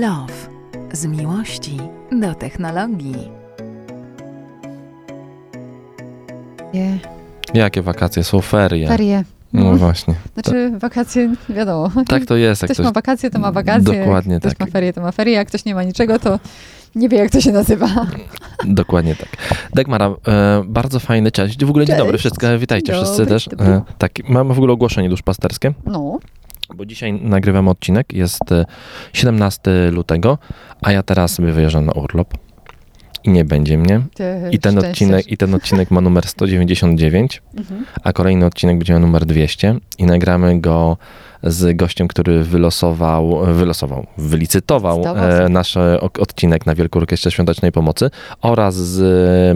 Love. Z miłości do technologii. Nie, Jakie wakacje? Są ferie. ferie. No No. właśnie. Znaczy wakacje, wiadomo. Tak to jest. Jak Ktoś ktoś... ma wakacje, to ma wakacje. Dokładnie jak ktoś tak. ma ferie, to ma ferie. Jak ktoś nie ma niczego, to nie wie, jak to się nazywa. Dokładnie tak. Dagmara, e, bardzo fajny cześć. W ogóle dzień Cześć. dobry, wszystko, witajcie Dzień wszyscy dobry, też. dzień dobry. E, tak, mamy w ogóle ogłoszenie duszpasterskie, No, bo dzisiaj nagrywamy odcinek, jest e, 17 lutego, a ja teraz sobie wyjeżdżam na urlop i nie będzie mnie. I ten, odcinek, I ten odcinek ma numer 199, Mhm. a kolejny odcinek będzie miał numer 200 i nagramy go z gościem, który wylosował, wylosował, wylicytował e, nasz e, odcinek na Wielką Orkiestrę Świątecznej Pomocy oraz z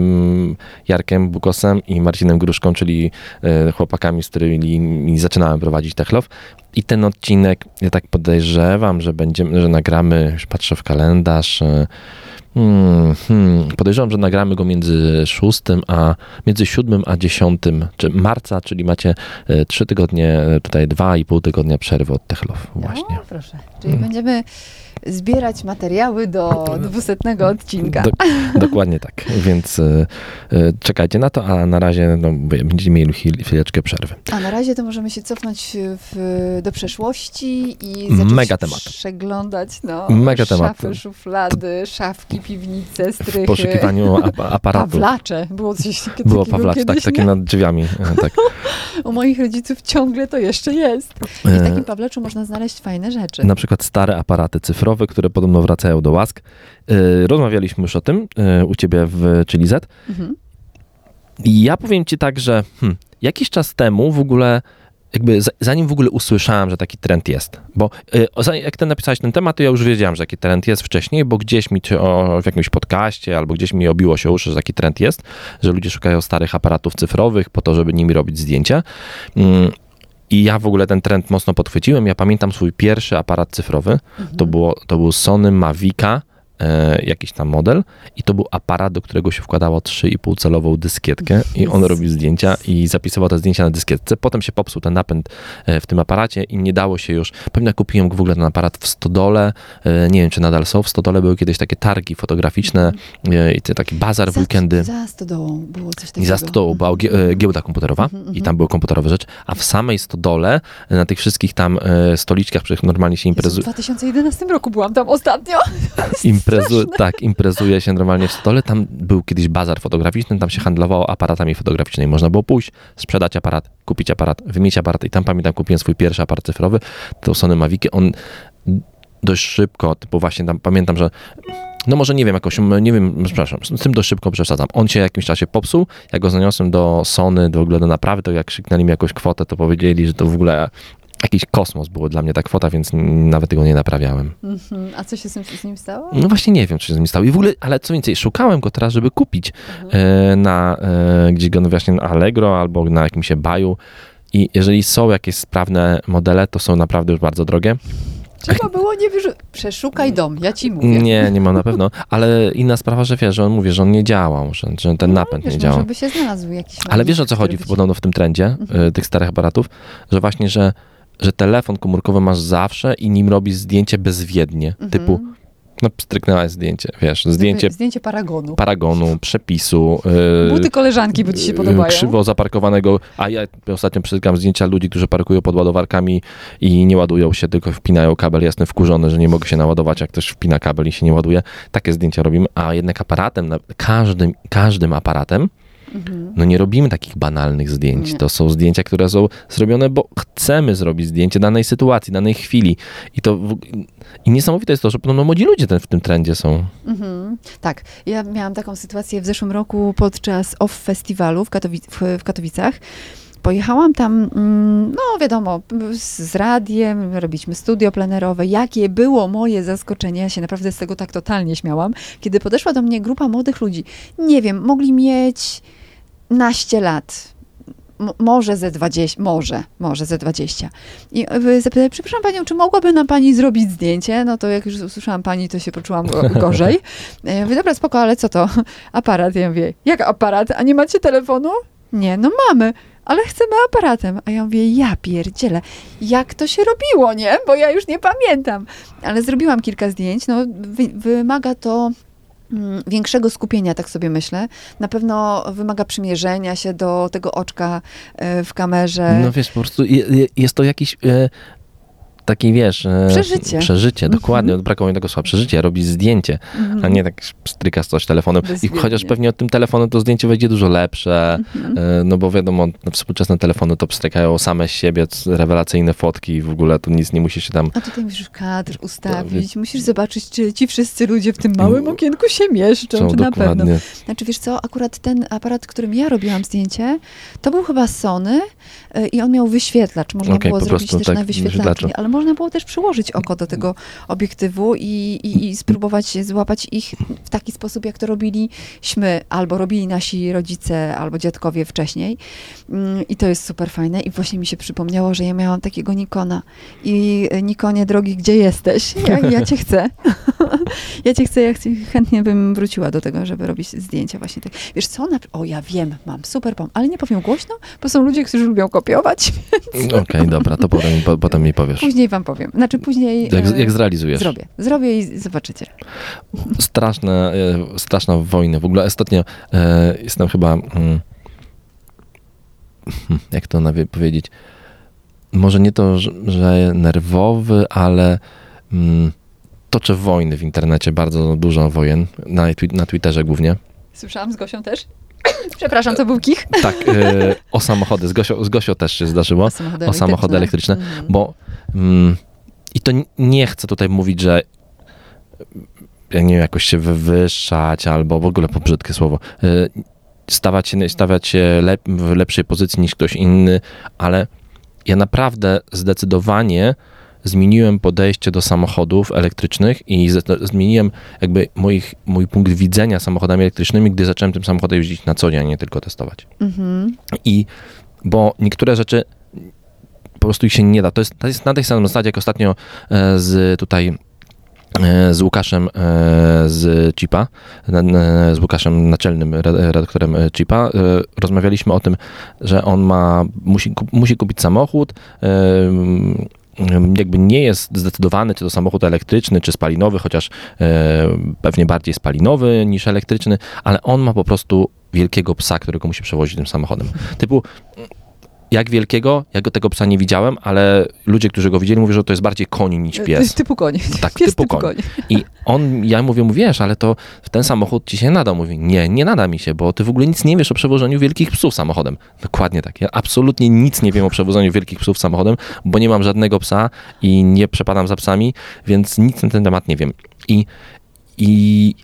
mm, Jarkiem Bukosem i Marcinem Gruszką, czyli e, chłopakami, z którymi zaczynałem prowadzić Techlow. I ten odcinek, ja tak podejrzewam, że będziemy, że nagramy, już patrzę w kalendarz, Hmm, hmm. Podejrzewam, że nagramy go między 6 a między 7 a 10 czy marca, czyli macie e, trzy tygodnie, tutaj dwa i pół tygodnia przerwy od Techlow właśnie. No, proszę. Czyli Mm. będziemy zbierać materiały do 200 odcinka. Do, dokładnie tak, więc e, e, czekajcie na to, a na razie no, będziecie mieli chwil, chwileczkę przerwy. A na razie to możemy się cofnąć w, do przeszłości i zacząć Mega temat. przeglądać no, Mega temat. szafy, szuflady, szafki, piwnice, W strychy. poszukiwaniu ap- aparatu. Pawlacze. Było coś takiego Było Pawlacz, tak, takie nad drzwiami. e, Tak. U moich rodziców ciągle to jeszcze jest. I w takim Pawleczu można znaleźć fajne rzeczy. Na przykład stare aparaty cyfrowe, które podobno wracają do łask. E, Rozmawialiśmy już o tym e, u ciebie w Chili Z. Mhm. I ja powiem ci tak, że hmm, jakiś czas temu w ogóle, jakby za- zanim w ogóle usłyszałem, że taki trend jest, bo y, jak ten napisałeś ten temat, to ja już wiedziałem, że taki trend jest wcześniej, bo gdzieś mi o, w jakimś podcaście albo gdzieś mi obiło się uszy, że taki trend jest, że ludzie szukają starych aparatów cyfrowych po to, żeby nimi robić zdjęcia. I ja w ogóle ten trend mocno podchwyciłem. Ja pamiętam swój pierwszy aparat cyfrowy. Mhm. To, było, to był Sony Mavica, jakiś tam model i to był aparat, do którego się wkładało 3,5 celową dyskietkę i on robił zdjęcia i zapisywał te zdjęcia na dyskietce. Potem się popsuł ten napęd e, w tym aparacie i nie dało się już, pewnie kupiłem w ogóle ten aparat w Stodole, e, nie wiem czy nadal są, w Stodole były kiedyś takie targi fotograficzne e, i te- taki bazar w weekendy. Za stodołą było coś takiego. I za stodołą była e, giełda komputerowa Mhm, i mhm. tam były komputerowe rzeczy, a w samej stodole, e, na tych wszystkich tam e, stoliczkach, przy których normalnie się imprezuje, W 2011 roku byłam tam ostatnio. Imprezu, tak, imprezuje się normalnie w stole. Tam był kiedyś bazar fotograficzny, tam się handlowało aparatami fotograficznymi. Można było pójść, sprzedać aparat, kupić aparat, wymienić aparat. I tam pamiętam, kupiłem swój pierwszy aparat cyfrowy, to Sony Mavic. On dość szybko, typu właśnie tam pamiętam, że no może nie wiem, jakoś, nie wiem, przepraszam, z tym dość szybko przesadzam. On się w jakimś czasie popsuł, jak go zaniosłem do Sony, do w ogóle do naprawy, to jak krzyknęli mi jakąś kwotę, to powiedzieli, że to w ogóle jakiś kosmos było dla mnie ta kwota, więc nawet tego nie naprawiałem. Mhm. A co się z, tym, z nim stało? No właśnie nie wiem, czy się z nim stało. I w ogóle, ale co więcej, szukałem go teraz, żeby kupić e, na e, gdzieś go no właśnie na Allegro albo na jakimś baju. I jeżeli są jakieś sprawne modele, to są naprawdę już bardzo drogie. Trzeba było nie wyrzucić. Przeszukaj dom, ja ci mówię. Nie, nie mam na pewno. Ale inna sprawa, że wiesz, że on mówi, że on nie działał, że, że ten napęd Wiesz, nie działał. może by się znalazł jakiś Ale wiesz o co chodzi podobno w tym trendzie Mhm. e, tych starych aparatów? Że właśnie, że, że telefon komórkowy masz zawsze i nim robisz zdjęcie bezwiednie. Mhm. Typu, no stryknęłaś zdjęcie, wiesz, zdjęcie Zdjęcie paragonu. paragonu, przepisu. e, Buty koleżanki, bo ci się e, podobają. Krzywo zaparkowanego, a ja ostatnio przetykam zdjęcia ludzi, którzy parkują pod ładowarkami i nie ładują się, tylko wpinają kabel jasny wkurzony, że nie mogę się naładować, jak ktoś wpina kabel i się nie ładuje. Takie zdjęcia robimy, a jednak aparatem, każdym, każdym aparatem, Mhm. no nie robimy takich banalnych zdjęć. Nie. To są zdjęcia, które są zrobione, bo chcemy zrobić zdjęcie danej sytuacji, danej chwili. I to w, i niesamowite jest to, że podobno młodzi ludzie ten, w tym trendzie są. Mhm. Tak, ja miałam taką sytuację w zeszłym roku podczas OFF festiwalu w, Katowic- w, w Katowicach. Pojechałam tam, mm, no wiadomo, z, z radiem, robiliśmy studio plenerowe. Jakie było moje zaskoczenie, ja się naprawdę z tego tak totalnie śmiałam, kiedy podeszła do mnie grupa młodych ludzi. Nie wiem, mogli mieć naście lat. M- może ze 20, może, może ze 20. I y, zapytałem, przepraszam panią, czy mogłaby nam pani zrobić zdjęcie? No to jak już usłyszałam pani, to się poczułam go- gorzej. Ja mówię, dobra, spoko, ale co to? Aparat. Ja mówię, jak aparat? A nie macie telefonu? Nie, no mamy. ale chcemy aparatem. A ja mówię, ja pierdzielę, jak to się robiło, nie? Bo ja już nie pamiętam. Ale zrobiłam kilka zdjęć, no wy, wymaga to większego skupienia, tak sobie myślę. Na pewno wymaga przymierzenia się do tego oczka e, w kamerze. No wiesz, po prostu je, je, jest to jakiś e, taki, wiesz... E, Przeżycie. Przeżycie, Mhm. dokładnie. Brakowało mi tego słowa przeżycie. Robi zdjęcie, Mhm. a nie tak stryka coś telefonem. I chociaż pewnie od tym telefonu to zdjęcie wejdzie dużo lepsze, Mhm. e, no bo wiadomo, no, współczesne telefony to pstrykają same z siebie, rewelacyjne fotki i w ogóle tu nic nie musi się tam... A tutaj musisz kadr ustawić, musisz zobaczyć, czy ci wszyscy ludzie w tym małym okienku się mieszczą, Są czy na pewno. dokładnie. Znaczy, wiesz co, akurat ten aparat, którym ja robiłam zdjęcie, to był chyba Sony y, i on miał wyświetlacz. Można Okej, było zrobić też tak, na wyświetlaczu. ale można było też przyłożyć oko do tego obiektywu i, i, i spróbować złapać ich w taki sposób, jak to robiliśmy, albo robili nasi rodzice, albo dziadkowie wcześniej. Mm, I to jest super fajne. I właśnie mi się przypomniało, że ja miałam takiego Nikona. I y, Nikonie, drogi, gdzie jesteś? Ja, ja cię chcę. ja cię chcę, ja chcę, chętnie bym wróciła do tego, żeby robić zdjęcia właśnie tak. Wiesz co? Na, o, ja wiem, mam super pomysł, ale nie powiem głośno, bo są ludzie, którzy lubią kopiować. Okej, dobra, to potem, po, potem mi powiesz. Później wam powiem. Znaczy później Jak, e, jak zrealizujesz. zrobię. Zrobię i zobaczycie. straszne, e, straszna wojna. W ogóle ostatnio e, jestem chyba, mm, jak to nawie- powiedzieć, może nie to, że, nerwowy, ale mm, toczę wojny w internecie, bardzo dużo wojen, na, na Twitterze głównie. Słyszałam z Gosią też? Przepraszam, to był kich? Tak, e, o samochody, z Gosio, z Gosio też się zdarzyło, samochody o samochody elektryczne, Mhm. bo mm, i to nie chcę tutaj mówić, że ja nie wiem, jakoś się wywyższać albo w ogóle po brzydkie słowo, y, stawać się, stawiać się lep, w lepszej pozycji niż ktoś inny, ale ja naprawdę zdecydowanie zmieniłem podejście do samochodów elektrycznych i zde- zmieniłem jakby moich, mój punkt widzenia samochodami elektrycznymi, gdy zacząłem tym samochodem jeździć na co dzień, a nie tylko testować. Mhm. I bo niektóre rzeczy po prostu ich się nie da. To jest, to jest na tej samej zasadzie, jak ostatnio e, z tutaj e, z Łukaszem e, z Chipa, z Łukaszem naczelnym re- redaktorem Chipa, rozmawialiśmy o tym, że on ma, musi, musi kupić samochód, jakby nie jest zdecydowany, czy to samochód elektryczny, czy spalinowy, chociaż e, pewnie bardziej spalinowy niż elektryczny, ale on ma po prostu wielkiego psa, którego musi przewozić tym samochodem. Typu, jak wielkiego, ja go tego psa nie widziałem, ale ludzie, którzy go widzieli, mówią, że to jest bardziej koń niż To pies. jest typu koń. Tak, Pies typu koń. I on, ja mówię mu, wiesz, ale to ten samochód ci się nada. Mówi, nie, nie nada mi się, bo ty w ogóle nic nie wiesz o przewożeniu wielkich psów samochodem. Dokładnie tak. Ja absolutnie nic nie wiem o przewożeniu wielkich psów samochodem, bo nie mam żadnego psa i nie przepadam za psami, więc nic na ten temat nie wiem. I, i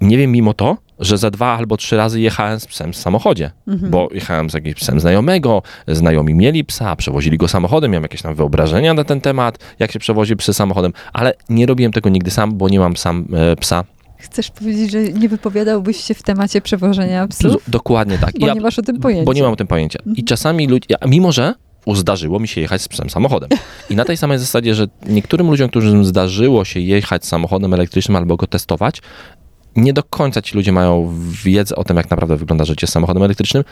nie wiem mimo to, że za dwa albo trzy razy jechałem z psem w samochodzie, Mhm. bo jechałem z jakimś psem znajomego, znajomi mieli psa, przewozili go samochodem, miałem jakieś tam wyobrażenia na ten temat, jak się przewozi psy samochodem, ale nie robiłem tego nigdy sam, bo nie mam sam e, psa. Chcesz powiedzieć, że nie wypowiadałbyś się w temacie przewożenia psów? Dokładnie tak. Bo Ja- nie masz o tym pojęcia. Bo nie mam o tym pojęcia. I czasami ludzie, ja, mimo że zdarzyło mi się jechać z psem samochodem. I na tej samej zasadzie, że niektórym ludziom, którym zdarzyło się jechać samochodem elektrycznym albo go testować, nie do końca ci ludzie mają wiedzę o tym, jak naprawdę wygląda życie z samochodem elektrycznym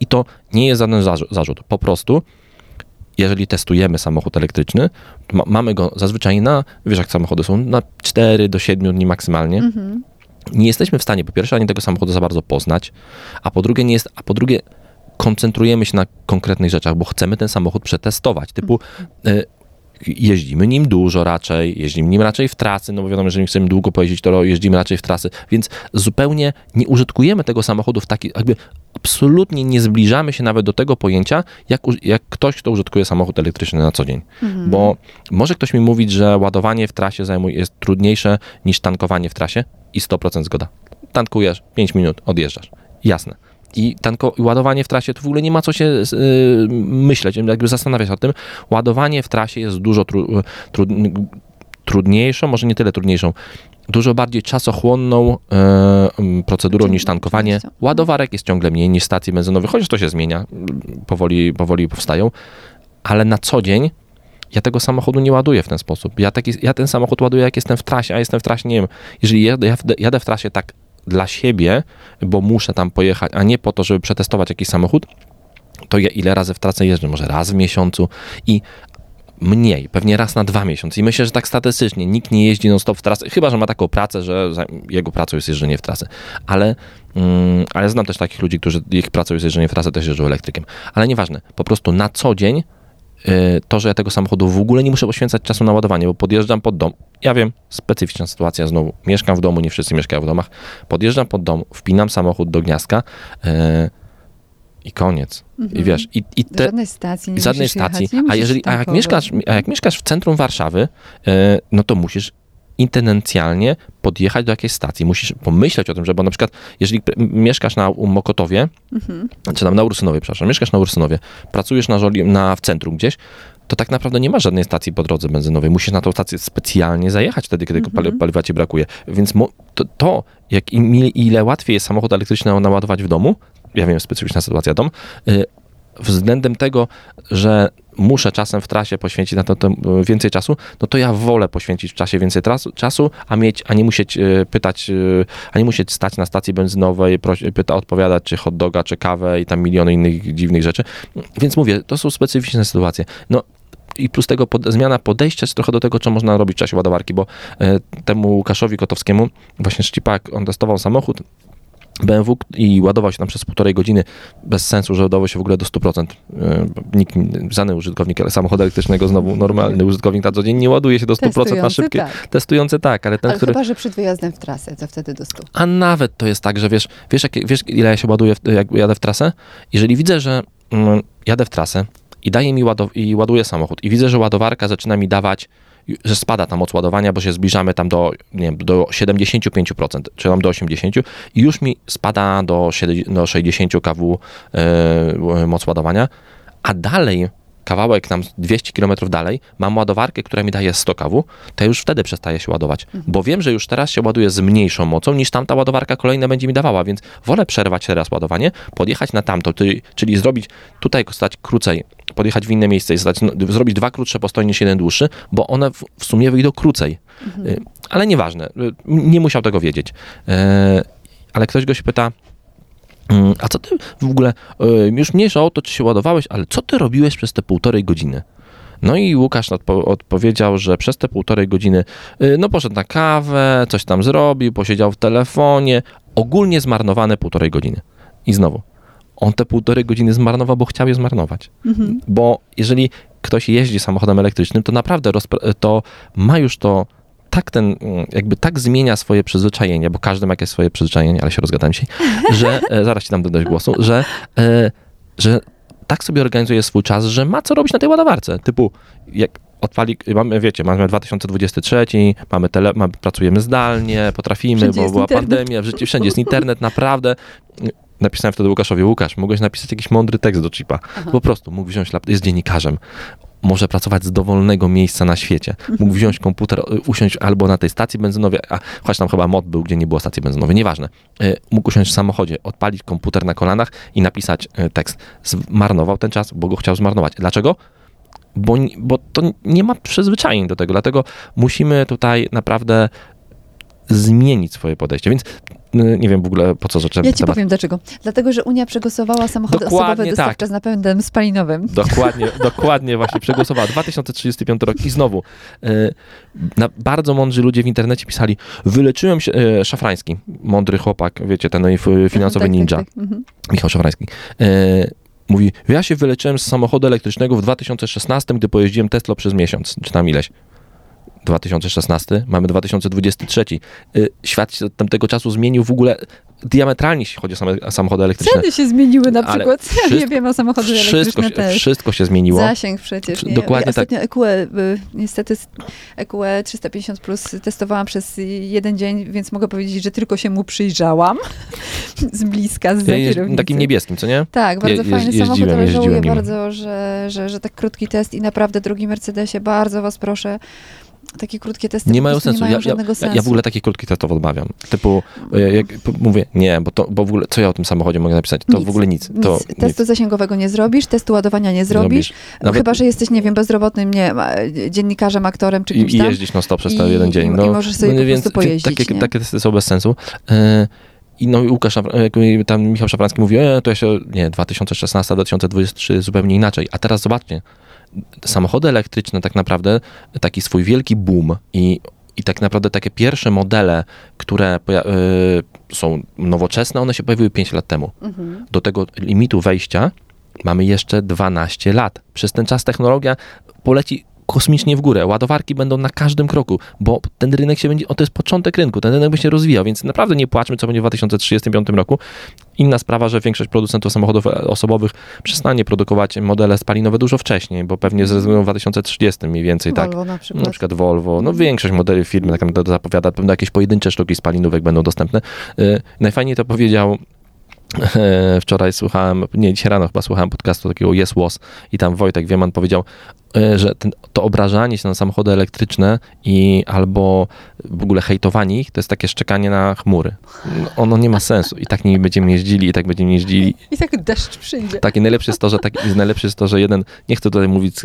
i to nie jest żaden zarzu- zarzut. Po prostu, jeżeli testujemy samochód elektryczny, ma, mamy go zazwyczaj na, wiesz jak samochody są, na 4 do 7 dni maksymalnie Mhm. nie jesteśmy w stanie po pierwsze ani tego samochodu za bardzo poznać, a po drugie nie jest, a po drugie koncentrujemy się na konkretnych rzeczach, bo chcemy ten samochód przetestować. Typu e, jeździmy nim dużo raczej, jeździmy nim raczej w trasy, no bo wiadomo, jeżeli chcemy długo pojeździć, to jeździmy raczej w trasy, więc zupełnie nie użytkujemy tego samochodu w taki, jakby absolutnie nie zbliżamy się nawet do tego pojęcia, jak, jak ktoś, kto użytkuje samochód elektryczny na co dzień. Mhm. Bo może ktoś mi mówić, że ładowanie w trasie zajmuje, jest trudniejsze niż tankowanie w trasie i 100% zgoda. Tankujesz, 5 minut, odjeżdżasz. Jasne. I, tanko, i ładowanie w trasie to w ogóle nie ma co się y, myśleć, jakby zastanawiać o tym. Ładowanie w trasie jest dużo tru, trud, trudniejszą, może nie tyle trudniejszą, dużo bardziej czasochłonną e, procedurą niż tankowanie. Ładowarek jest ciągle mniej niż stacji benzynowych, chociaż to się zmienia, powoli, powoli powstają, ale na co dzień ja tego samochodu nie ładuję w ten sposób. Ja, taki, ja ten samochód ładuję, jak jestem w trasie, a jestem w trasie, nie wiem, jeżeli jadę- jadę w trasie tak dla siebie, bo muszę tam pojechać, a nie po to, żeby przetestować jakiś samochód, to ja ile razy w trasę jeżdżę? Może raz w miesiącu i mniej, pewnie raz na dwa miesiące. I myślę, że tak statystycznie nikt nie jeździ non-stop w trasę, chyba, że ma taką pracę, że jego pracą jest jeżdżenie w trasę. Ale, mm, ale znam też takich ludzi, którzy ich pracą jest jeżdżenie w trasę, też jeżdżą elektrykiem. Ale nieważne, po prostu na co dzień to, że ja tego samochodu w ogóle nie muszę poświęcać czasu na ładowanie, bo podjeżdżam pod dom. Ja wiem, specyficzna sytuacja znowu. Mieszkam w domu, nie wszyscy mieszkają w domach. Podjeżdżam pod dom, wpinam samochód do gniazdka y, i koniec. I wiesz, i, i te, żadnej stacji nie żadnej musisz jechać, stacji. nie a, jeżeli, a, jak mieszkasz, a jak mieszkasz w centrum Warszawy, e, no to musisz intencjalnie podjechać do jakiejś stacji. Musisz pomyśleć o tym, że bo na przykład, jeżeli mieszkasz na Mokotowie, Mhm. czy tam na Ursynowie, przepraszam, mieszkasz na Ursynowie, pracujesz na, żoli, na, w centrum gdzieś, to tak naprawdę nie ma żadnej stacji po drodze benzynowej. Musisz na tą stację specjalnie zajechać wtedy, kiedy Mhm. pali, paliwa ci brakuje. Więc to, to, jak ile łatwiej jest samochód elektryczny naładować w domu, ja wiem, specyficzna sytuacja dom, y, względem tego, że muszę czasem w trasie poświęcić na to, to więcej czasu, no to ja wolę poświęcić w czasie więcej trasu, czasu, a mieć, a nie musieć y, pytać, y, a nie musieć stać na stacji benzynowej, pyta, odpowiadać, czy hot doga, czy kawę i tam miliony innych dziwnych rzeczy. Więc mówię, to są specyficzne sytuacje. No i plus tego pod, zmiana podejścia jest trochę do tego, co można robić w czasie ładowarki, bo e, temu Łukaszowi Kotowskiemu, właśnie Szcipak, on testował samochód, BMW i ładował się tam przez półtorej godziny bez sensu, że ładował się w ogóle do 100%. E, Nikt, żaden użytkownik samochodu elektrycznego, znowu normalny użytkownik na co dzień nie ładuje się do 100% na Testujący, szybkie. tak. Testujący tak, ale ten, Ale który... chyba, że przed wyjazdem w trasę, to wtedy do 100. A nawet to jest tak, że wiesz, wiesz, jakie, wiesz ile ja się ładuję, w- jak jadę w trasę? Jeżeli widzę, że mm, jadę w trasę i daje mi ładow- i ładuję samochód i widzę, że ładowarka zaczyna mi dawać, że spada ta moc ładowania, bo się zbliżamy tam do, nie wiem, do 75%, czy tam do 80% i już mi spada do, 7 do 60 kW e, moc ładowania, a dalej kawałek tam 200 km dalej, mam ładowarkę, która mi daje 100 kW, to już wtedy przestaje się ładować, bo wiem, że już teraz się ładuje z mniejszą mocą niż tamta ładowarka kolejna będzie mi dawała, więc wolę przerwać teraz ładowanie, podjechać na tamto, czyli, czyli zrobić tutaj stać krócej, podjechać w inne miejsce i no, zrobić dwa krótsze postoje niż jeden dłuższy, bo one w, w sumie wyjdą krócej. Y, Ale nieważne, y, nie musiał tego wiedzieć. E, Ale ktoś go się pyta, Mm, A co ty w ogóle, y, już mniejsza o to, czy się ładowałeś, ale co ty robiłeś przez te półtorej godziny? No i Łukasz odpo- odpowiedział, że przez te półtorej godziny, y, no poszedł na kawę, coś tam zrobił, posiedział w telefonie, ogólnie zmarnowane półtorej godziny. I znowu, on te półtorej godziny zmarnował, bo chciał je zmarnować. Bo jeżeli ktoś jeździ samochodem elektrycznym, to naprawdę to ma już to tak ten, mm, jakby tak zmienia swoje przyzwyczajenie, bo każdy ma jakieś swoje przyzwyczajenie, ale się rozgadałem dzisiaj, że, e, zaraz ci dam dodać głosu, że, e, że tak sobie organizuje swój czas, że ma co robić na tej ładowarce. Typu, jak odpali, mamy, wiecie, mamy 2023, mamy tele, mamy, pracujemy zdalnie, potrafimy, Wszędzie bo była internet. pandemia, w życiu wszędzie jest internet, naprawdę. Napisałem wtedy Łukaszowi, Łukasz, mogłeś napisać jakiś mądry tekst do chipa. Po prostu mógł wziąć laptop, jest dziennikarzem. Może pracować z dowolnego miejsca na świecie. Mógł wziąć komputer, usiąść albo na tej stacji benzynowej, a choć tam chyba mod był, gdzie nie było stacji benzynowej, nieważne. Y, Mógł usiąść w samochodzie, odpalić komputer na kolanach i napisać y, tekst. Zmarnował ten czas, bo go chciał zmarnować. Dlaczego? Bo, bo to nie ma przyzwyczajeń do tego, dlatego musimy tutaj naprawdę zmienić swoje podejście. Więc nie wiem w ogóle po co zacząłem Ja ci temat. powiem dlaczego. Dlatego, że Unia przegłosowała samochody Dokładnie osobowe dostawcze tak. z napędem spalinowym. Dokładnie, dokładnie właśnie przegłosowała. 2035 rok i znowu y, na, bardzo mądrzy ludzie w internecie pisali, wyleczyłem się, y, Szafrański, mądry chłopak, wiecie, ten y, finansowy Tak, tak, ninja, tak. Mhm. Michał Szafrański, y, mówi, ja się wyleczyłem z samochodu elektrycznego w 2016, gdy pojeździłem Tesla przez miesiąc, czy tam ileś. 2016, mamy 2023. Y, Świat się od tamtego czasu zmienił w ogóle diametralnie, jeśli chodzi o same, samochody elektryczne. Ceny się zmieniły na przykład. Ja nie wiem o samochody Wszystko elektryczne się, też. wszystko się zmieniło. Zasięg przecież. Nie? Dokładnie tak. EQE, y, niestety EQE 350 Plus testowałam przez jeden dzień, więc mogę powiedzieć, że tylko się mu przyjrzałam z bliska, z Ja kierownicy. takim niebieskim, co nie? Tak, bardzo Je- fajny samochód, ale żałuję bardzo, że, że, że tak krótki test i naprawdę, drogi Mercedesie, bardzo was proszę, takie krótkie testy Nie mają sensu. nie mają Ja, ja, sensu. ja w ogóle takich krótkich testów odmawiam. Typu, e, jak mówię, nie, bo, to, bo w ogóle, co ja o tym samochodzie mogę napisać? To Nic, w ogóle nic. To Nic. Testu zasięgowego nie zrobisz, testu ładowania nie zrobisz, Nawet- chyba, że jesteś, nie wiem, bezrobotnym, nie e, dziennikarzem, aktorem czy kimś I, i tam. jeździć non stop przez ten jeden dzień. No, i możesz sobie no, po więc pojeździć, Takie, nie? takie testy są bez sensu. E, i no i Łukasz, mi tam Michał Szafrański mówi, e, to ja się, nie, 2016-2023 zupełnie inaczej. A teraz zobaczcie, samochody elektryczne tak naprawdę, taki swój wielki boom i, i tak naprawdę takie pierwsze modele, które y, są nowoczesne, one się pojawiły 5 lat temu. Mhm. Do tego limitu wejścia mamy jeszcze 12 lat. Przez ten czas technologia poleci kosmicznie w górę. Ładowarki będą na każdym kroku, bo ten rynek się będzie, o to jest początek rynku, ten rynek będzie się rozwijał, więc naprawdę nie płaczmy, co będzie w 2035 roku. Inna sprawa, że większość producentów samochodów osobowych przestanie produkować modele spalinowe dużo wcześniej, bo pewnie zrezygnują w 2030 mniej więcej, tak. Volvo na przykład. Na przykład Volvo, no Mhm. większość modeli firmy tak naprawdę zapowiada, pewno jakieś pojedyncze sztuki spalinówek będą dostępne. Y, Najfajniej to powiedział e, wczoraj słuchałem, nie, dzisiaj rano chyba słuchałem podcastu takiego Yes Was i tam Wojtek Wieman powiedział, e, że ten, to obrażanie się na samochody elektryczne i albo w ogóle hejtowanie ich, to jest takie szczekanie na chmury. No, ono nie ma sensu i tak nie będziemy jeździli i tak będziemy jeździli I tak deszcz przyjdzie. takie najlepsze jest to, że tak, najlepsze jest to, że jeden, nie chcę tutaj mówić z,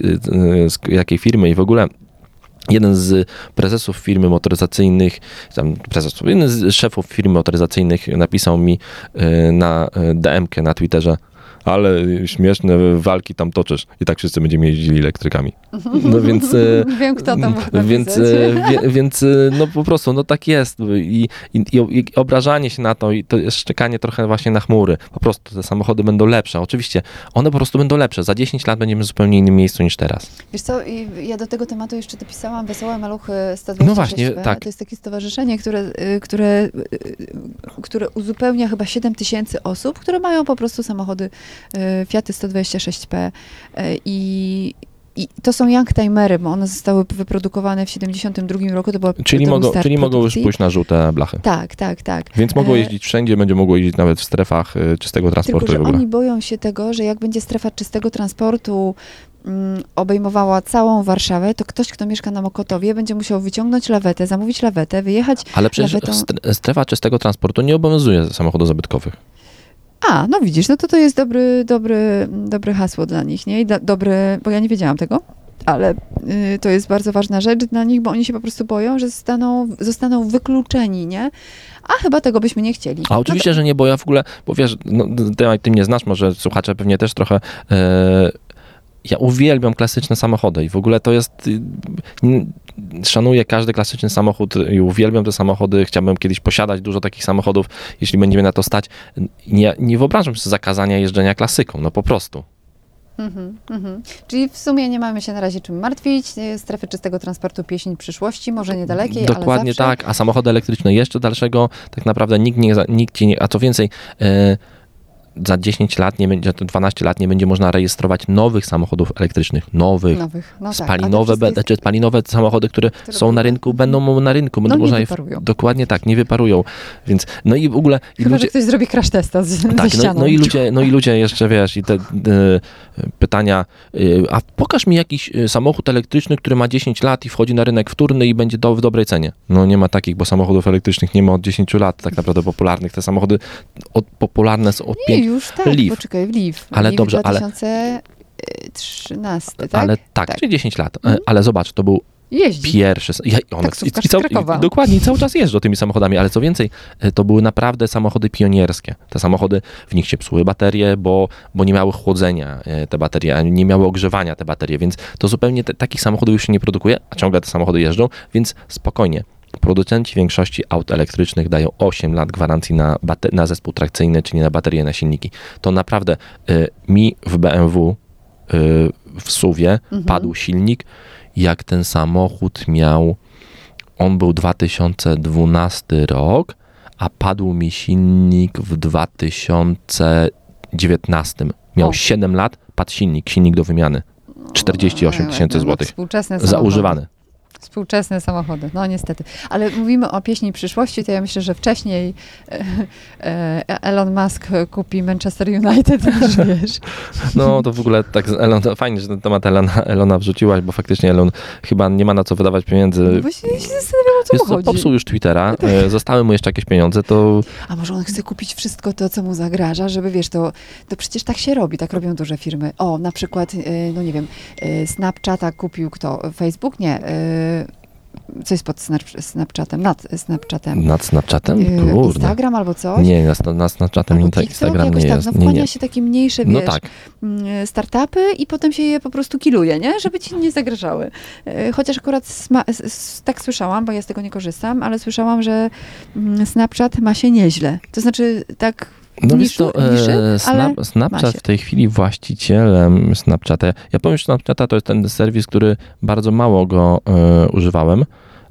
z jakiej firmy i w ogóle jeden z prezesów firmy motoryzacyjnych, tam prezes, jeden z szefów firmy motoryzacyjnych napisał mi y, na y, DM-kę na Twitterze, ale śmieszne walki tam toczysz i tak wszyscy będziemy jeździli elektrykami. No więc... y, Wiem, kto tam więc, e, wie, więc e, no po prostu, no tak jest I, i, i obrażanie się na to i to jest szczekanie trochę właśnie na chmury. Po prostu te samochody będą lepsze. Oczywiście, one po prostu będą lepsze. Za 10 lat będziemy w zupełnie innym miejscu niż teraz. Wiesz co, i ja do tego tematu jeszcze dopisałam Wesołe Maluchy 126 No właśnie, tak. To jest takie stowarzyszenie, które, y, które, y, które uzupełnia chyba 7 tysięcy osób, które mają po prostu samochody y, Fiaty 126P y, i i to są youngtimery, bo one zostały wyprodukowane w 72 roku. To była, Czyli, mogą, czyli mogą już pójść na żółte blachy. Tak, tak, tak. Więc mogą E, jeździć wszędzie, będzie mogło jeździć nawet w strefach e, czystego transportu Tylko, że oni boją się tego, że jak będzie strefa czystego transportu mm, obejmowała całą Warszawę, to ktoś, kto mieszka na Mokotowie, będzie musiał wyciągnąć lawetę, zamówić lawetę, wyjechać. Ale przecież lawetą- stre- strefa czystego transportu nie obowiązuje samochodów zabytkowych. A, no widzisz, no to to jest dobry, dobry, dobry hasło dla nich, nie? I do, dobry, bo ja nie wiedziałam tego. Ale y, to jest bardzo ważna rzecz dla nich, bo oni się po prostu boją, że zostaną, zostaną wykluczeni, nie? A chyba tego byśmy nie chcieli. A oczywiście, że nie, bo ja w ogóle, bo wiesz, no, ty, ty mnie znasz, może słuchacze pewnie też trochę. E, ja uwielbiam klasyczne samochody i w ogóle to jest. y, Szanuję każdy klasyczny samochód i uwielbiam te samochody. Chciałbym kiedyś posiadać dużo takich samochodów, jeśli będziemy na to stać. Nie, nie wyobrażam sobie zakazania jeżdżenia klasyką, no po prostu. Mhm, mhm. Czyli w sumie nie mamy się na razie czym martwić. Y, Strefy czystego transportu pieśń przyszłości, może niedalekiej, Dokładnie ale zawsze. tak, a samochody elektryczne jeszcze dalszego tak naprawdę nikt nie, nikt nie, a co więcej, e, za 10 lat, nie będzie, 12 lat nie będzie można rejestrować nowych samochodów elektrycznych, nowych, Nowych. No tak, spalinowe, wszystkie- be- czy spalinowe samochody, które, które są na rynku, będą na rynku, będą No, nie można je. Dokładnie tak, nie wyparują, więc no i w ogóle i Chyba, ludzie, że ktoś zrobi crash testa z, tak, no, no, i ludzie, no i ludzie jeszcze, wiesz, i te e, pytania, e, a pokaż mi jakiś e, samochód elektryczny, który ma 10 lat i wchodzi na rynek wtórny i będzie do, w dobrej cenie. No nie ma takich, bo samochodów elektrycznych nie ma od 10 lat, tak naprawdę popularnych. Te samochody od, popularne są od Nie, 5 już tak, Leaf. poczekaj, w Leaf. Ale dobrze, ale- 2013, tak? Ale tak, Tak. czy 10 lat. E, Mhm. Ale zobacz, to był Jeździ. pierwszy. Ja, Taksówkarz i, i, cał- i, dokładnie, cały czas jeżdżą tymi samochodami, ale co więcej, e, to były naprawdę samochody pionierskie. Te samochody, w nich się psuły baterie, bo, bo nie miały chłodzenia e, te baterie, nie miały ogrzewania te baterie, więc to zupełnie te, takich samochodów już się nie produkuje, a ciągle te samochody jeżdżą, więc spokojnie. Producenci większości aut elektrycznych dają 8 lat gwarancji na, na zespół trakcyjny, czyli na baterie, na silniki. To naprawdę e, mi w BMW e, w suwie Mhm. padł silnik, jak ten samochód miał, on był 2012 rok, a padł mi silnik w 2019. Miał O. 7 lat, padł silnik, silnik do wymiany. 48 tysięcy złotych. Za używany. Współczesne samochody, no niestety. Ale mówimy o pieśni przyszłości, to ja myślę, że wcześniej e, e, Elon Musk kupi Manchester United, niż wiesz. No to w ogóle tak, Elon, fajnie, że ten temat Elona, Elona wrzuciłaś, bo faktycznie Elon chyba nie ma na co wydawać pieniędzy. Bo się, się zastanawiam, o co co, chodzi. popsuł już Twittera, e, zostały mu jeszcze jakieś pieniądze, to A może on chce kupić wszystko to, co mu zagraża, żeby wiesz, to, to przecież tak się robi, tak robią duże firmy. O, na przykład, no nie wiem, Snapchata kupił kto? Facebook? Nie. Co jest pod Snap- Snapchatem, nad Snapchatem. Nad Snapchatem? Yy, Kurde. Instagram albo coś. Nie, na, na Snapchatem Albo nie, Instagram nie tak, jest. No nie, wchłania nie. się takie mniejsze, No wiesz, tak. mm, startupy i potem się je po prostu kiluje, nie? Żeby ci nie zagrażały. E, Chociaż akurat tak słyszałam, bo ja z tego nie korzystam, ale słyszałam, że mm, Snapchat ma się nieźle. To znaczy tak No niszu, to, niszy, e, Snap, ma Snapchat w tej chwili właścicielem Snapchata, ja powiem, że Snapchata to jest ten serwis, który bardzo mało go e, używałem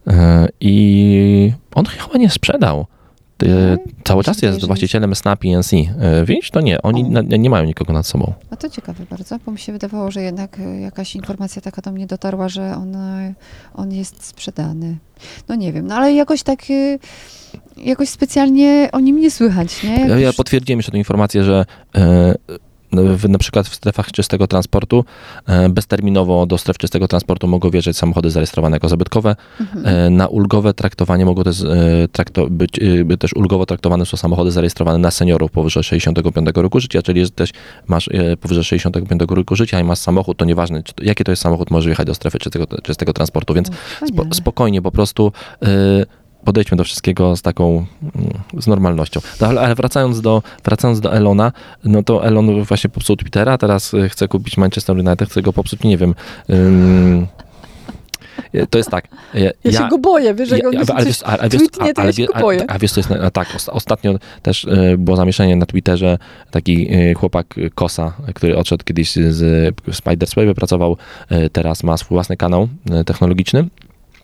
e, i on chyba nie sprzedał. E, Mhm. cały czas jest właścicielem Snap PNC. E, wiesz, to nie, oni na, nie mają nikogo nad sobą. A to ciekawe bardzo, bo mi się wydawało, że jednak e, jakaś informacja taka do mnie dotarła, że on, e, on jest sprzedany. No nie wiem, no ale jakoś tak, jakoś specjalnie o nim nie słychać, nie? Ja, ja Jakoś- potwierdziłem jeszcze tę informację, że e, w, na przykład w strefach czystego transportu e, bezterminowo do stref czystego transportu mogą wjeżdżać samochody zarejestrowane jako zabytkowe. Mhm. E, Na ulgowe traktowanie mogą też, e, trakto, być, by też ulgowo traktowane są samochody zarejestrowane na seniorów powyżej 65 roku życia, czyli jeżeli też masz powyżej 65 roku życia i masz samochód, to nieważne czy to, jaki to jest samochód, możesz jechać do strefy czystego, czystego transportu, więc O, spo, spokojnie po prostu podejdźmy do wszystkiego z taką, mm, z normalnością. No, ale, wracając do, wracając do Elona, no to Elon właśnie popsuł Twittera, teraz e, chce kupić Manchester United, chce go popsuć, nie wiem. e, to jest tak. e, Ja, się go boję, wiesz, że ja- go ja- coś ale wiesz, ale wiesz, tweetnie, to ale ja się wie- go boję. a, a wiesz, co jest, a tak, os- ostatnio też e, było zamieszanie na Twitterze, taki chłopak Kosa, który odszedł kiedyś z Spider pracował, e, teraz ma swój własny kanał technologiczny,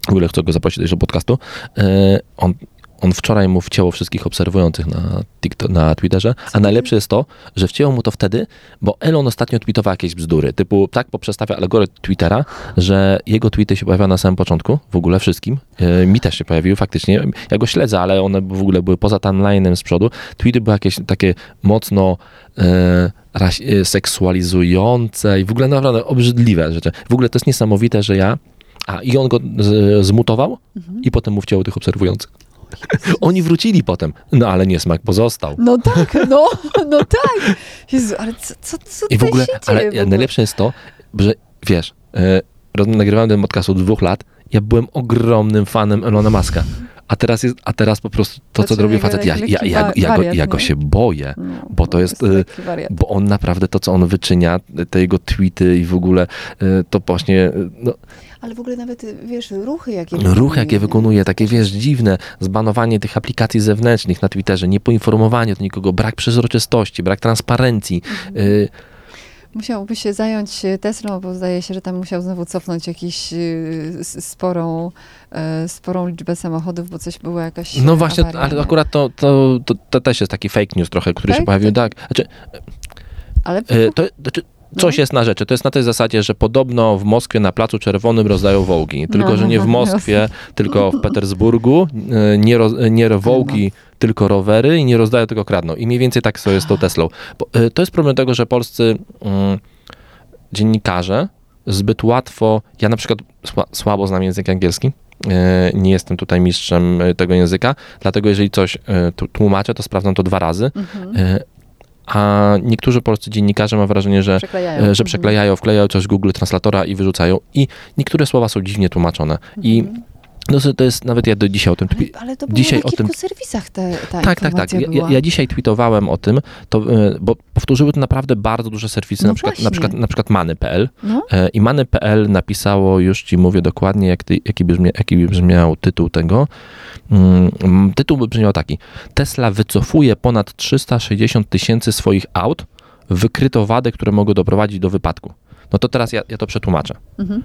w ogóle chcę go zaprosić do podcastu, E, on on wczoraj mu wcięło wszystkich obserwujących na, TikTok, na Twitterze, a najlepsze jest to, że wcięło mu to wtedy, bo Elon ostatnio tweetował jakieś bzdury, typu tak poprzestawia algorytm Twittera, że jego tweety się pojawiają na samym początku, w ogóle wszystkim. E, Mi też się pojawiły faktycznie. Ja go śledzę, ale one w ogóle były poza timeline'em z przodu. Tweety były jakieś takie mocno e, e, seksualizujące i w ogóle naprawdę obrzydliwe rzeczy. W ogóle to jest niesamowite, że ja a, i on go z, zmutował Mhm. i potem mu wcięło tych obserwujących. Oni wrócili potem, no ale niesmak pozostał. No tak, no, no tak. Jezu, ale co, co, co I w ogóle, się ale dzieje ogóle? najlepsze jest to, że wiesz, e, nagrywałem ten podcast od dwóch lat, ja byłem ogromnym fanem Elona Muska. A teraz, jest, a teraz po prostu to, co Znaczy, zrobił jego facet, ja, ja, ja, ja, go, wariat, ja go się boję, No, bo to jest, wariat. bo on naprawdę to, co on wyczynia, te jego tweety i w ogóle e, to właśnie, e, no, Ale w ogóle nawet, wiesz, ruchy jakie ruchy, jakie wykonuje, takie wiesz, dziwne, zbanowanie tych aplikacji zewnętrznych na Twitterze, niepoinformowanie do nikogo, brak przezroczystości, brak transparencji. y, Musiałby się zająć e, Teslą, bo zdaje się, że tam musiał znowu cofnąć jakąś sporą, e, sporą liczbę samochodów, bo coś było jakaś No e, właśnie, awaria, ale akurat to, to, to, to też jest taki fake news trochę, który się Tak? pojawił. Tak, znaczy, Ale e, to, znaczy coś No. jest na rzeczy. To jest na tej zasadzie, że podobno w Moskwie na Placu Czerwonym rozdają wołgi. Tylko, No, że nie w no, Moskwie, tylko w Petersburgu. e, Nie, roz, nie wołgi, tylko rowery i nie rozdają, tylko kradną. I mniej więcej tak sobie jest z tą Teslą. E, to jest problem tego, że polscy mm, dziennikarze zbyt łatwo, ja na przykład sła, słabo znam język angielski, e, nie jestem tutaj mistrzem tego języka, dlatego jeżeli coś tłumaczę, to sprawdzam to dwa razy, Mhm. A niektórzy polscy dziennikarze mam wrażenie, że, Przeklejają. e, że przeklejają, wklejają coś w Google Translatora i wyrzucają i niektóre słowa są dziwnie tłumaczone i Mhm. No, to jest, nawet ja do dzisiaj o tym Ale, ale to było dzisiaj na o kilku tym- serwisach te, ta tak, tak, tak. Ja, ja, dzisiaj tweetowałem o tym, to, e, bo powtórzyły to naprawdę bardzo duże serwisy, No na, przykład, na, przykład, na przykład Many.pl, No, E, I Many.pl napisało, już ci mówię dokładnie, jak ty, jaki, by brzmia, jaki brzmiał tytuł tego. Mm, tytuł by brzmiał taki. Tesla wycofuje ponad 360 tysięcy swoich aut, wykryto wady, które mogą doprowadzić do wypadku. No to teraz ja, ja to przetłumaczę. mhm.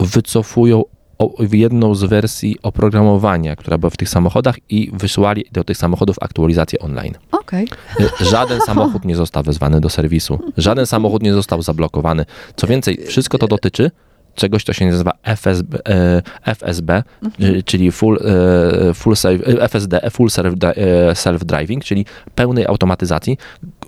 Wycofują o, jedną z wersji oprogramowania, która była w tych samochodach i wysłali do tych samochodów aktualizację online. okej. Y, Żaden samochód nie został wezwany do serwisu. Żaden samochód nie został zablokowany. Co więcej, wszystko to dotyczy czegoś, co się nazywa FSB, e, FSB y, czyli full, e, full e, FSD, Full Self, Driving, czyli pełnej automatyzacji,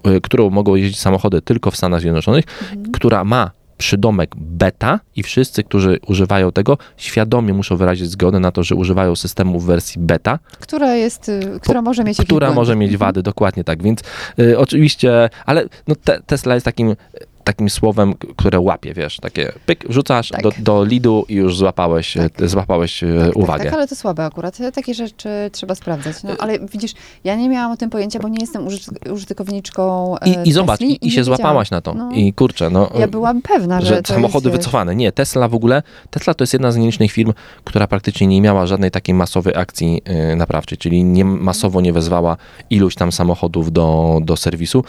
e, którą mogą jeździć samochody tylko w Stanach Zjednoczonych, która ma przydomek beta i wszyscy, którzy używają tego, świadomie muszą wyrazić zgodę na to, że używają systemu w wersji beta, Która jest, y, która może mieć która może mieć wady, dokładnie tak. Więc y, oczywiście, ale no, te, Tesla jest takim. Takim słowem, które łapie, wiesz, takie pyk, wrzucasz Tak. do, do lidu i już złapałeś, e, Tak. złapałeś e, Tak, uwagę. Tak, tak, ale to słabe akurat. Takie rzeczy trzeba sprawdzać. No, ale widzisz, ja nie miałam o tym pojęcia, bo nie jestem użyt- użytkowniczką e, I, I zobacz, i, i się złapałaś na to. No. I kurczę, no. Ja byłam pewna, że, że samochody jest, wycofane. Nie, Tesla w ogóle, Tesla to jest jedna z nielicznych firm, która praktycznie nie miała żadnej takiej masowej akcji naprawczej, czyli nie, masowo nie wezwała iluś tam samochodów do, do serwisu.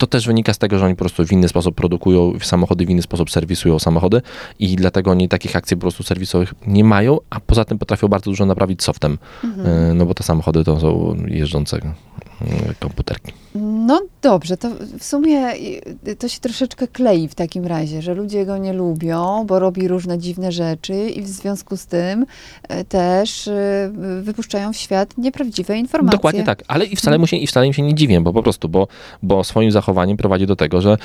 To też wynika z tego, że oni po prostu w inny sposób produkują samochody, w inny sposób serwisują samochody i dlatego oni takich akcji po prostu serwisowych nie mają, a poza tym potrafią bardzo dużo naprawić softem, Mhm. y, no bo te samochody to są jeżdżące komputerki. No dobrze, to w sumie y, to się troszeczkę klei w takim razie, że ludzie go nie lubią, bo robi różne dziwne rzeczy i w związku z tym y, też y, wypuszczają w świat nieprawdziwe informacje. Dokładnie tak, ale i wcale, mu się, i wcale im się nie dziwię, bo po prostu, bo, bo swoim zachowaniem prowadzi do tego, że,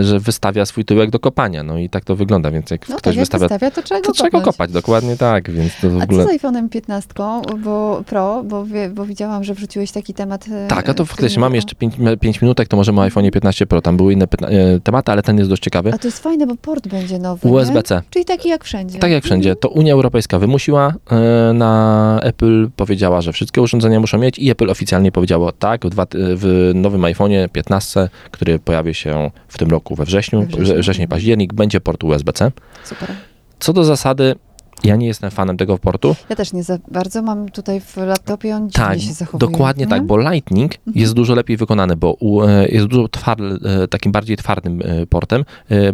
że wystawia swój tyłek do kopania, no i tak to wygląda, więc jak No ktoś tak, wystawia, wystawia, to trzeba to trzeba go kopać, dokładnie tak, więc to w A ogóle... co z iPhone'em 15 bo Pro, bo, bo widziałam, że wrzuciłeś taki temat. E, Tak, a to w faktycznie mamy jeszcze 5, minutek, to możemy o iPhone 15 Pro, tam były inne e, tematy, ale ten jest dość ciekawy. A to jest fajne, bo port będzie nowy. USB-C. Czyli taki jak wszędzie. Tak jak wszędzie, to Unia Europejska wymusiła e, na Apple, powiedziała, że wszystkie urządzenia muszą mieć i Apple oficjalnie powiedziało tak, w, dwa, w nowym iPhone'ie 15, który pojawi się w tym roku we wrześniu, We wrześniu. wrzesień, październik, będzie port USB-C. Super. Co do zasady, ja nie jestem fanem tego portu. Ja też nie za bardzo mam tutaj w laptopie, on dziwnie Tak, się zachowuje. dokładnie nie? tak, bo Lightning jest dużo lepiej wykonany, bo e, jest dużo tward, e, takim bardziej twardym e, portem,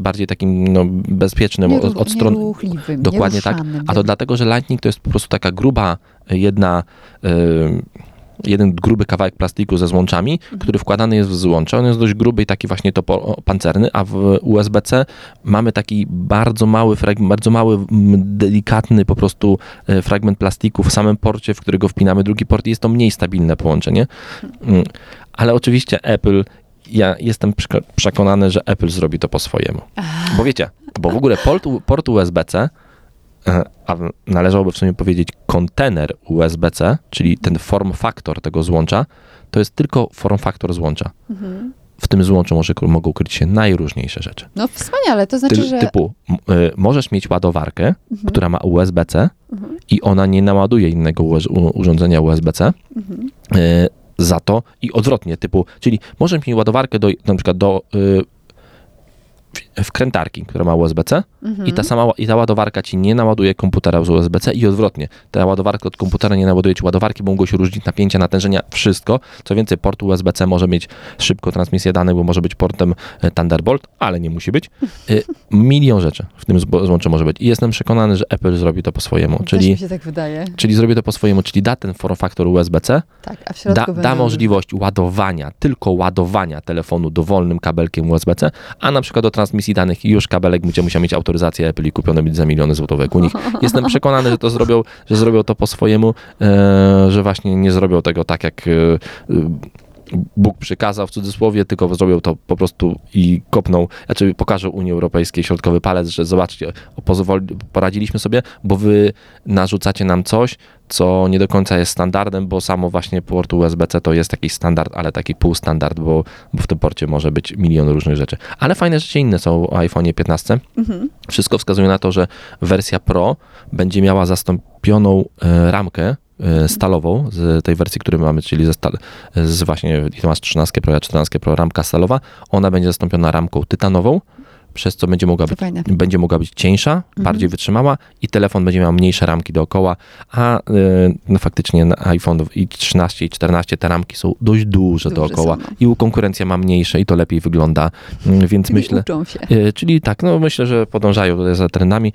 bardziej takim no, bezpiecznym Nie od, od strony. Nieruchliwym, Dokładnie tak. A to dlatego, że Lightning to jest po prostu taka gruba, jedna, e, jeden gruby kawałek plastiku ze złączami, Mhm. który wkładany jest w złącze. On jest dość gruby i taki właśnie topo, pancerny, a w USB-C mamy taki bardzo mały fragment, bardzo mały, delikatny po prostu e, fragment plastiku w samym porcie, w którego wpinamy drugi port i jest to mniej stabilne połączenie. Mm. Ale oczywiście Apple ja jestem przeko- przekonany, że Apple zrobi to po swojemu. Bo wiecie, bo w ogóle port, port USB-C, a należałoby w sumie powiedzieć kontener USB-C, czyli ten form factor tego złącza, to jest tylko form factor złącza. Mhm. W tym złączu może, mogą kryć się najróżniejsze rzeczy. No wspaniale, to znaczy, Ty, że... Typu, y, możesz mieć ładowarkę, Mhm. która ma USB-C Mhm. i ona nie naładuje innego u- urządzenia USB-C. Mhm. y, za to i odwrotnie, typu, czyli możesz mieć ładowarkę do, na przykład do y, wkrętarki, która ma USB-C Mhm. i ta sama ła- i ta ładowarka ci nie naładuje komputera z USB-C i odwrotnie. Ta ładowarka od komputera nie naładuje ci ładowarki, bo mogą się różnić napięcia, natężenia, wszystko. Co więcej, port USB-C może mieć szybko transmisję danych, bo może być portem e, Thunderbolt, ale nie musi być. Y, Milion rzeczy w tym złączu może być. I jestem przekonany, że Apple zrobi to po swojemu, Też czyli, mi się tak wydaje. czyli zrobi to po swojemu, czyli da ten form factor USB-C, Tak, da, da możliwość ładowania, tylko ładowania telefonu dowolnym kabelkiem USB-C, a na przykład do transmisji danych już kabelek będzie musiał mieć autoryzację Apple i kupiony być za miliony złotówek u nich. Jestem przekonany, że to zrobią, że zrobią to po swojemu, e, że właśnie nie zrobią tego tak jak e, e, Bóg przykazał w cudzysłowie, tylko zrobią to po prostu i kopną, znaczy pokażą Unii Europejskiej środkowy palec, że zobaczcie, poradziliśmy sobie, bo wy narzucacie nam coś, co nie do końca jest standardem, bo samo właśnie port USB-C to jest jakiś standard, ale taki półstandard, bo, bo w tym porcie może być milion różnych rzeczy. Ale fajne rzeczy inne są o iPhone 15. Mhm. Wszystko wskazuje na to, że wersja Pro będzie miała zastąpioną e, ramkę stalową z tej wersji, której mamy, czyli ze stal, z właśnie, masz 13 Pro, ja 14 Pro, ramka stalowa, ona będzie zastąpiona ramką tytanową, przez co będzie mogła być, fajne. będzie mogła być cieńsza, bardziej wytrzymała i telefon będzie miał mniejsze ramki dookoła, a e, no faktycznie na iPhone i 13 i 14 te ramki są dość duże, Duże dookoła są, no. i u konkurencja ma mniejsze i to lepiej wygląda, Mm, więc Czyli myślę... uczą się. E, Czyli tak, no myślę, że podążają tutaj za trendami.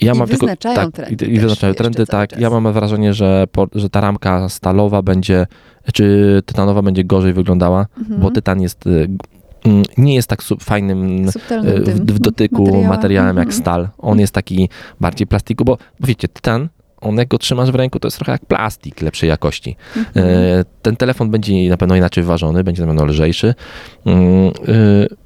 Ja I mam wyznaczają tylko, tak, trendy I, wyznaczają trendy, tak. czas. Ja mam wrażenie, że, po, że ta ramka stalowa będzie, czy tytanowa będzie gorzej wyglądała, Mhm. bo tytan jest, g- mm, nie jest tak fajnym e, Subtelnym w, w dotyku materiałem, materiałem. jak Mhm. stal. On jest taki bardziej plastiku, bo, bo wiecie, tytan, on jak go trzymasz w ręku, to jest trochę jak plastik lepszej jakości. Mhm. E, Ten telefon będzie na pewno inaczej ważony, będzie na pewno lżejszy.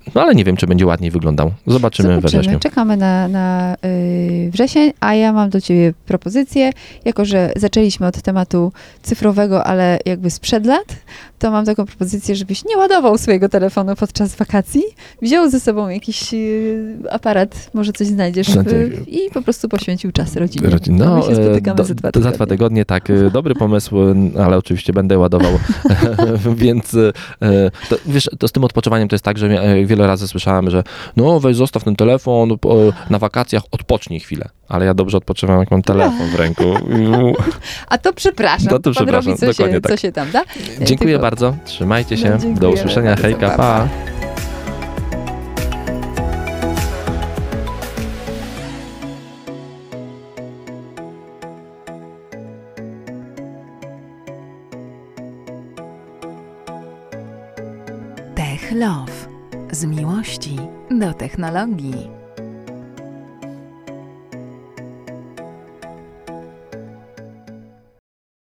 E, No ale nie wiem, czy będzie ładniej wyglądał. Zobaczymy, we wrześniu. Czekamy na, na y, wrzesień, a ja mam do ciebie propozycję. Jako, że zaczęliśmy od tematu cyfrowego, ale jakby sprzed lat, to mam taką propozycję, żebyś nie ładował swojego telefonu podczas wakacji, wziął ze sobą jakiś y, aparat, może coś znajdziesz No y, tak. i po prostu poświęcił czas rodzinie. Rodzi- A my się e, spotykamy do- za dwa tygodnie. za dwa tygodnie, tak. e, Dobry pomysł, ale oczywiście będę ładował. Więc e, to, wiesz, to z tym odpoczywaniem to jest tak, że e, wiele razy słyszałem, że no weź zostaw ten telefon na wakacjach, odpocznij chwilę. Ale ja dobrze odpoczywam, jak mam telefon w ręku. A to przepraszam. No to Pan przepraszam, robi, co, się, dokładnie tak. co się tam da. Dziękuję Tylko- bardzo. Trzymajcie się. No, Do usłyszenia. Hejka, Pa, pa. Love. Z miłości do technologii.